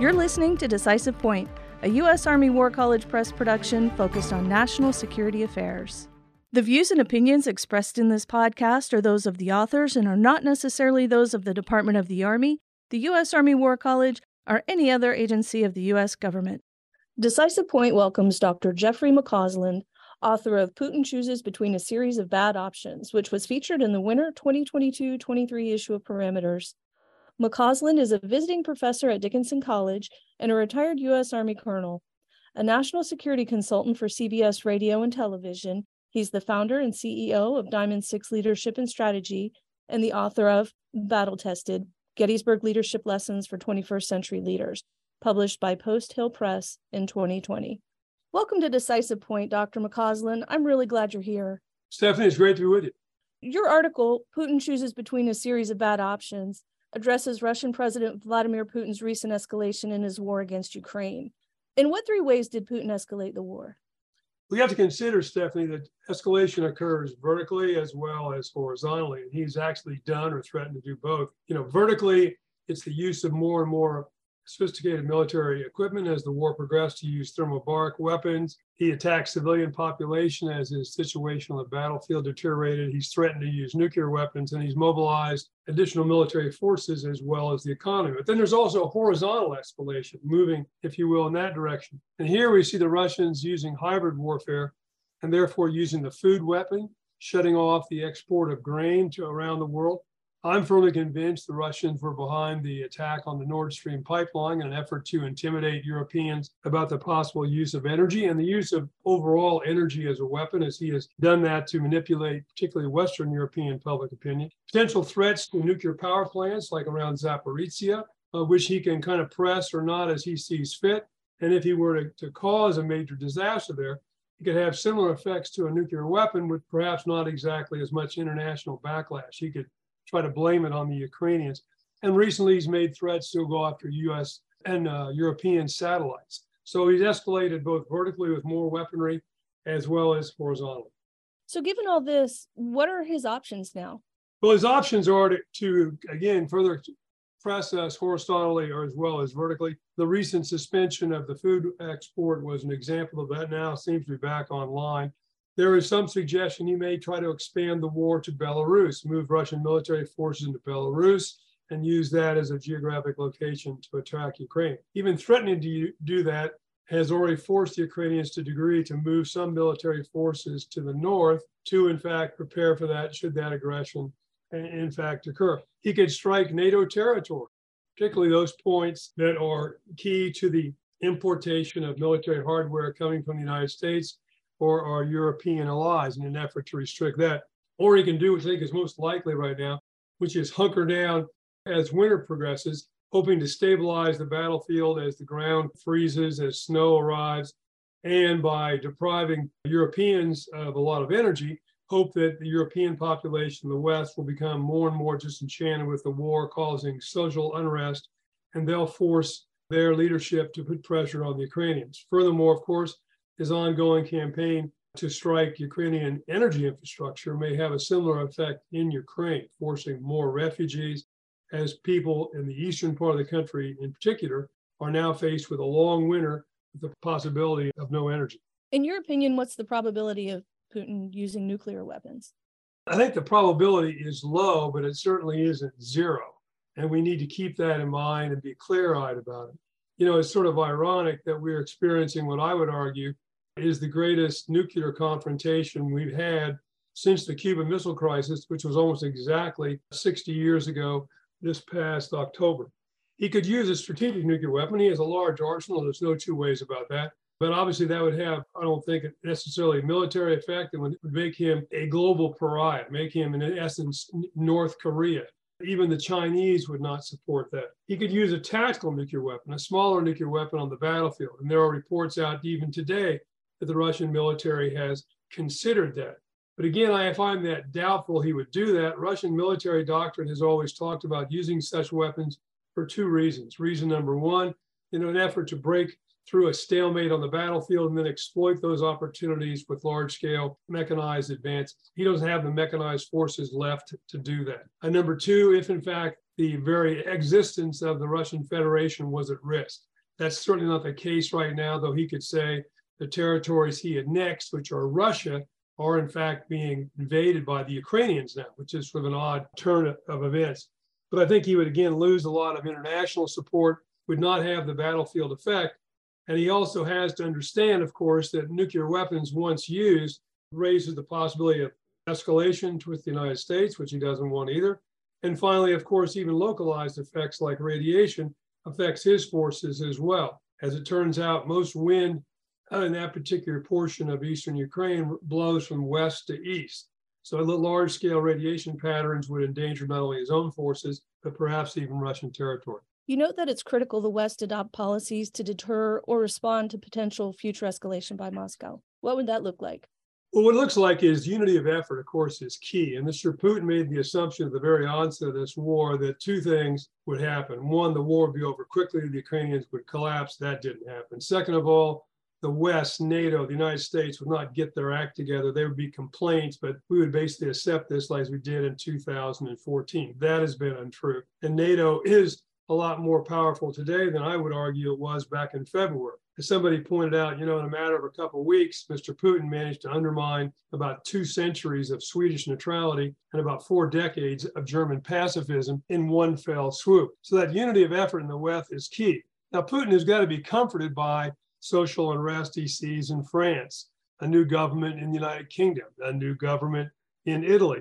You're listening to Decisive Point, a U.S. Army War College Press production focused on national security affairs. The views and opinions expressed in this podcast are those of the authors and are not necessarily those of the Department of the Army, the U.S. Army War College, or any other agency of the U.S. government. Decisive Point welcomes Dr. Jeffrey McCausland, author of Putin Chooses Between a Series of Bad Options, which was featured in the winter 2022 23 issue of Parameters. McCausland is a visiting professor at Dickinson College and a retired U.S. Army colonel. A national security consultant for CBS radio and television, he's the founder and CEO of Diamond Six Leadership and Strategy and the author of Battle Tested Gettysburg Leadership Lessons for 21st Century Leaders, published by Post Hill Press in 2020. Welcome to Decisive Point, Dr. McCausland. I'm really glad you're here. Stephanie, it's great to be with you. Your article, Putin Chooses Between a Series of Bad Options, addresses Russian President Vladimir Putin's recent escalation in his war against Ukraine. In what three ways did Putin escalate the war? We have to consider, Stephanie, that escalation occurs vertically as well as horizontally. And he's actually done or threatened to do both. You know, vertically, it's the use of more and more sophisticated military equipment as the war progressed. He used thermobaric weapons. He attacked civilian population as his situation on the battlefield deteriorated. He's threatened to use nuclear weapons and he's mobilized additional military forces as well as the economy. But then there's also a horizontal escalation, moving, if you will, in that direction. And here we see the Russians using hybrid warfare and therefore using the food weapon, shutting off the export of grain to around the world I'm firmly convinced the Russians were behind the attack on the Nord Stream pipeline in an effort to intimidate Europeans about the possible use of energy and the use of overall energy as a weapon, as he has done that to manipulate particularly Western European public opinion. Potential threats to nuclear power plants like around Zaporizhia, uh, which he can kind of press or not as he sees fit. And if he were to, to cause a major disaster there, he could have similar effects to a nuclear weapon with perhaps not exactly as much international backlash. He could try to blame it on the Ukrainians. And recently, he's made threats to go after U.S. and uh, European satellites. So he's escalated both vertically with more weaponry as well as horizontally. So, given all this, what are his options now? Well, his options are to, to again further press us horizontally or as well as vertically. The recent suspension of the food export was an example of that. Now seems to be back online. There is some suggestion he may try to expand the war to Belarus, move Russian military forces into Belarus, and use that as a geographic location to attack Ukraine. Even threatening to do that has already forced the Ukrainians to degree to move some military forces to the north to, in fact, prepare for that should that aggression in fact occur. He could strike NATO territory, particularly those points that are key to the importation of military hardware coming from the United States or our European allies in an effort to restrict that. Or he can do what I think is most likely right now, which is hunker down as winter progresses, hoping to stabilize the battlefield as the ground freezes, as snow arrives, and by depriving Europeans of a lot of energy, hope that the European population in the West will become more and more disenchanted with the war, causing social unrest, and they'll force their leadership to put pressure on the Ukrainians. Furthermore, of course, his ongoing campaign to strike Ukrainian energy infrastructure may have a similar effect in Ukraine, forcing more refugees as people in the eastern part of the country in particular are now faced with a long winter with the possibility of no energy. In your opinion, what's the probability of Putin using nuclear weapons? I think the probability is low, but it certainly isn't zero. And we need to keep that in mind and be clear eyed about it. You know, it's sort of ironic that we're experiencing what I would argue is the greatest nuclear confrontation we've had since the Cuban Missile Crisis, which was almost exactly 60 years ago this past October. He could use a strategic nuclear weapon. He has a large arsenal. There's no two ways about that. But obviously, that would have, I don't think, necessarily a military effect. It would make him a global pariah, make him, in essence, North Korea. Even the Chinese would not support that. He could use a tactical nuclear weapon, a smaller nuclear weapon on the battlefield. And there are reports out even today that the Russian military has considered that. But again, I find that doubtful he would do that. Russian military doctrine has always talked about using such weapons for two reasons. Reason number one, in an effort to break through a stalemate on the battlefield and then exploit those opportunities with large scale mechanized advance. He doesn't have the mechanized forces left to do that. And number two, if in fact the very existence of the Russian Federation was at risk. That's certainly not the case right now, though he could say the territories he annexed, which are Russia, are in fact being invaded by the Ukrainians now, which is sort of an odd turn of events. But I think he would again lose a lot of international support, would not have the battlefield effect. And he also has to understand, of course, that nuclear weapons, once used, raises the possibility of escalation with the United States, which he doesn't want either. And finally, of course, even localized effects like radiation affects his forces as well. As it turns out, most wind Oh, in that particular portion of eastern Ukraine blows from west to east. So the large scale radiation patterns would endanger not only his own forces, but perhaps even Russian territory. You note that it's critical the West adopt policies to deter or respond to potential future escalation by Moscow. What would that look like? Well, what it looks like is unity of effort, of course, is key. And Mr. Putin made the assumption at the very onset of this war that two things would happen. One, the war would be over quickly, the Ukrainians would collapse. That didn't happen. Second of all, the West, NATO, the United States would not get their act together. There would be complaints, but we would basically accept this like we did in 2014. That has been untrue. And NATO is a lot more powerful today than I would argue it was back in February. As somebody pointed out, you know, in a matter of a couple of weeks, Mr. Putin managed to undermine about two centuries of Swedish neutrality and about four decades of German pacifism in one fell swoop. So that unity of effort in the West is key. Now, Putin has got to be comforted by social unrest he sees in France, a new government in the United Kingdom, a new government in Italy,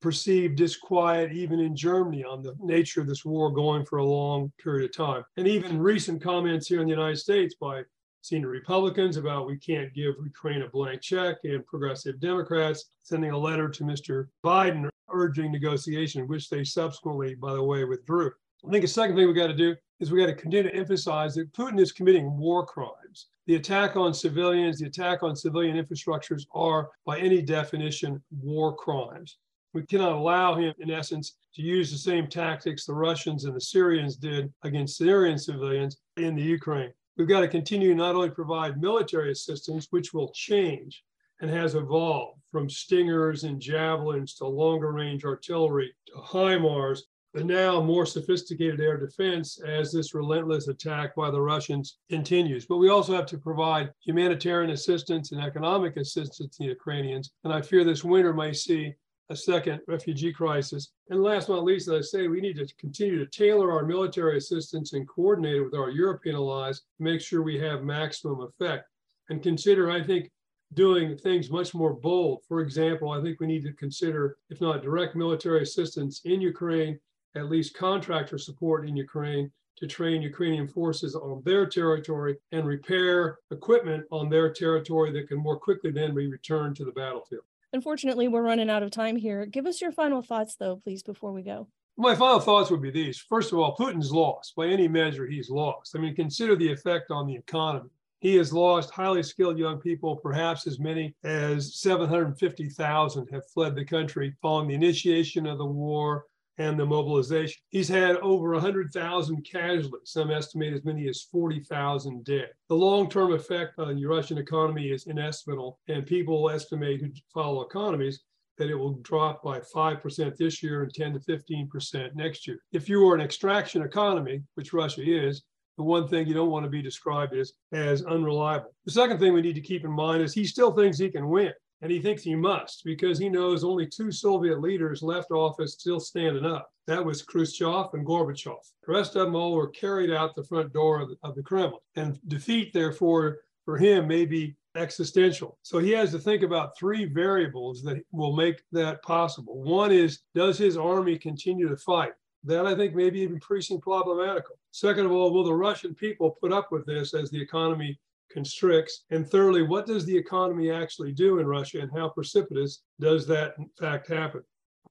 perceived disquiet even in Germany on the nature of this war going for a long period of time. And even recent comments here in the United States by senior Republicans about we can't give Ukraine a blank check and progressive Democrats sending a letter to Mr. Biden urging negotiation, which they subsequently, by the way, withdrew. I think the second thing we got to do is we got to continue to emphasize that Putin is committing war crimes. The attack on civilians, the attack on civilian infrastructures are, by any definition, war crimes. We cannot allow him, in essence, to use the same tactics the Russians and the Syrians did against Syrian civilians in the Ukraine. We've got to continue not only provide military assistance, which will change and has evolved from stingers and javelins to longer range artillery to HIMARS but now more sophisticated air defense as this relentless attack by the Russians continues. But we also have to provide humanitarian assistance and economic assistance to the Ukrainians. And I fear this winter may see a second refugee crisis. And last but not least, as I say, we need to continue to tailor our military assistance and coordinate it with our European allies to make sure we have maximum effect. And consider, I think, doing things much more bold. For example, I think we need to consider, if not direct military assistance in Ukraine, at least contractor support in Ukraine to train Ukrainian forces on their territory and repair equipment on their territory that can more quickly then be returned to the battlefield. Unfortunately, we're running out of time here. Give us your final thoughts, though, please, before we go. My final thoughts would be these. First of all, Putin's lost. By any measure, he's lost. I mean, consider the effect on the economy. He has lost highly skilled young people, perhaps as many as 750,000 have fled the country following the initiation of the war, and the mobilization. He's had over 100,000 casualties, some estimate as many as 40,000 dead. The long term effect on the Russian economy is inestimable, and people estimate who follow economies that it will drop by 5% this year and 10 to 15% next year. If you are an extraction economy, which Russia is, the one thing you don't want to be described as, as unreliable. The second thing we need to keep in mind is he still thinks he can win. And he thinks he must because he knows only two Soviet leaders left office still standing up. That was Khrushchev and Gorbachev. The rest of them all were carried out the front door of the, of the Kremlin. And defeat, therefore, for him may be existential. So he has to think about three variables that will make that possible. One is, does his army continue to fight? That I think may be increasingly problematical. Second of all, will the Russian people put up with this as the economy constricts? And thirdly, what does the economy actually do in Russia and how precipitous does that in fact happen?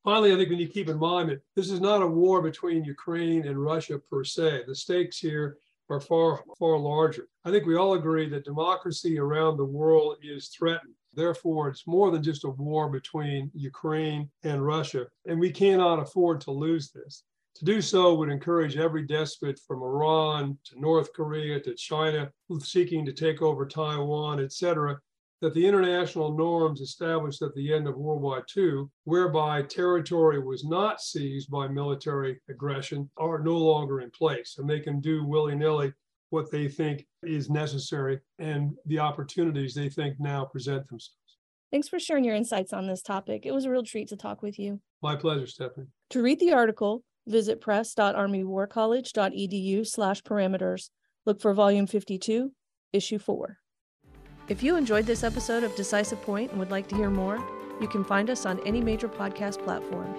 Finally, I think we need to keep in mind that this is not a war between Ukraine and Russia per se. The stakes here are far, far larger. I think we all agree that democracy around the world is threatened. Therefore, it's more than just a war between Ukraine and Russia, and we cannot afford to lose this. To do so would encourage every despot from Iran to North Korea to China seeking to take over Taiwan, etc., that the international norms established at the end of World War II, whereby territory was not seized by military aggression, are no longer in place. And they can do willy nilly what they think is necessary and the opportunities they think now present themselves. Thanks for sharing your insights on this topic. It was a real treat to talk with you. My pleasure, Stephanie. To read the article, visit press.armywarcollege.edu slash parameters. Look for volume 52, issue 4. If you enjoyed this episode of Decisive Point and would like to hear more, you can find us on any major podcast platform.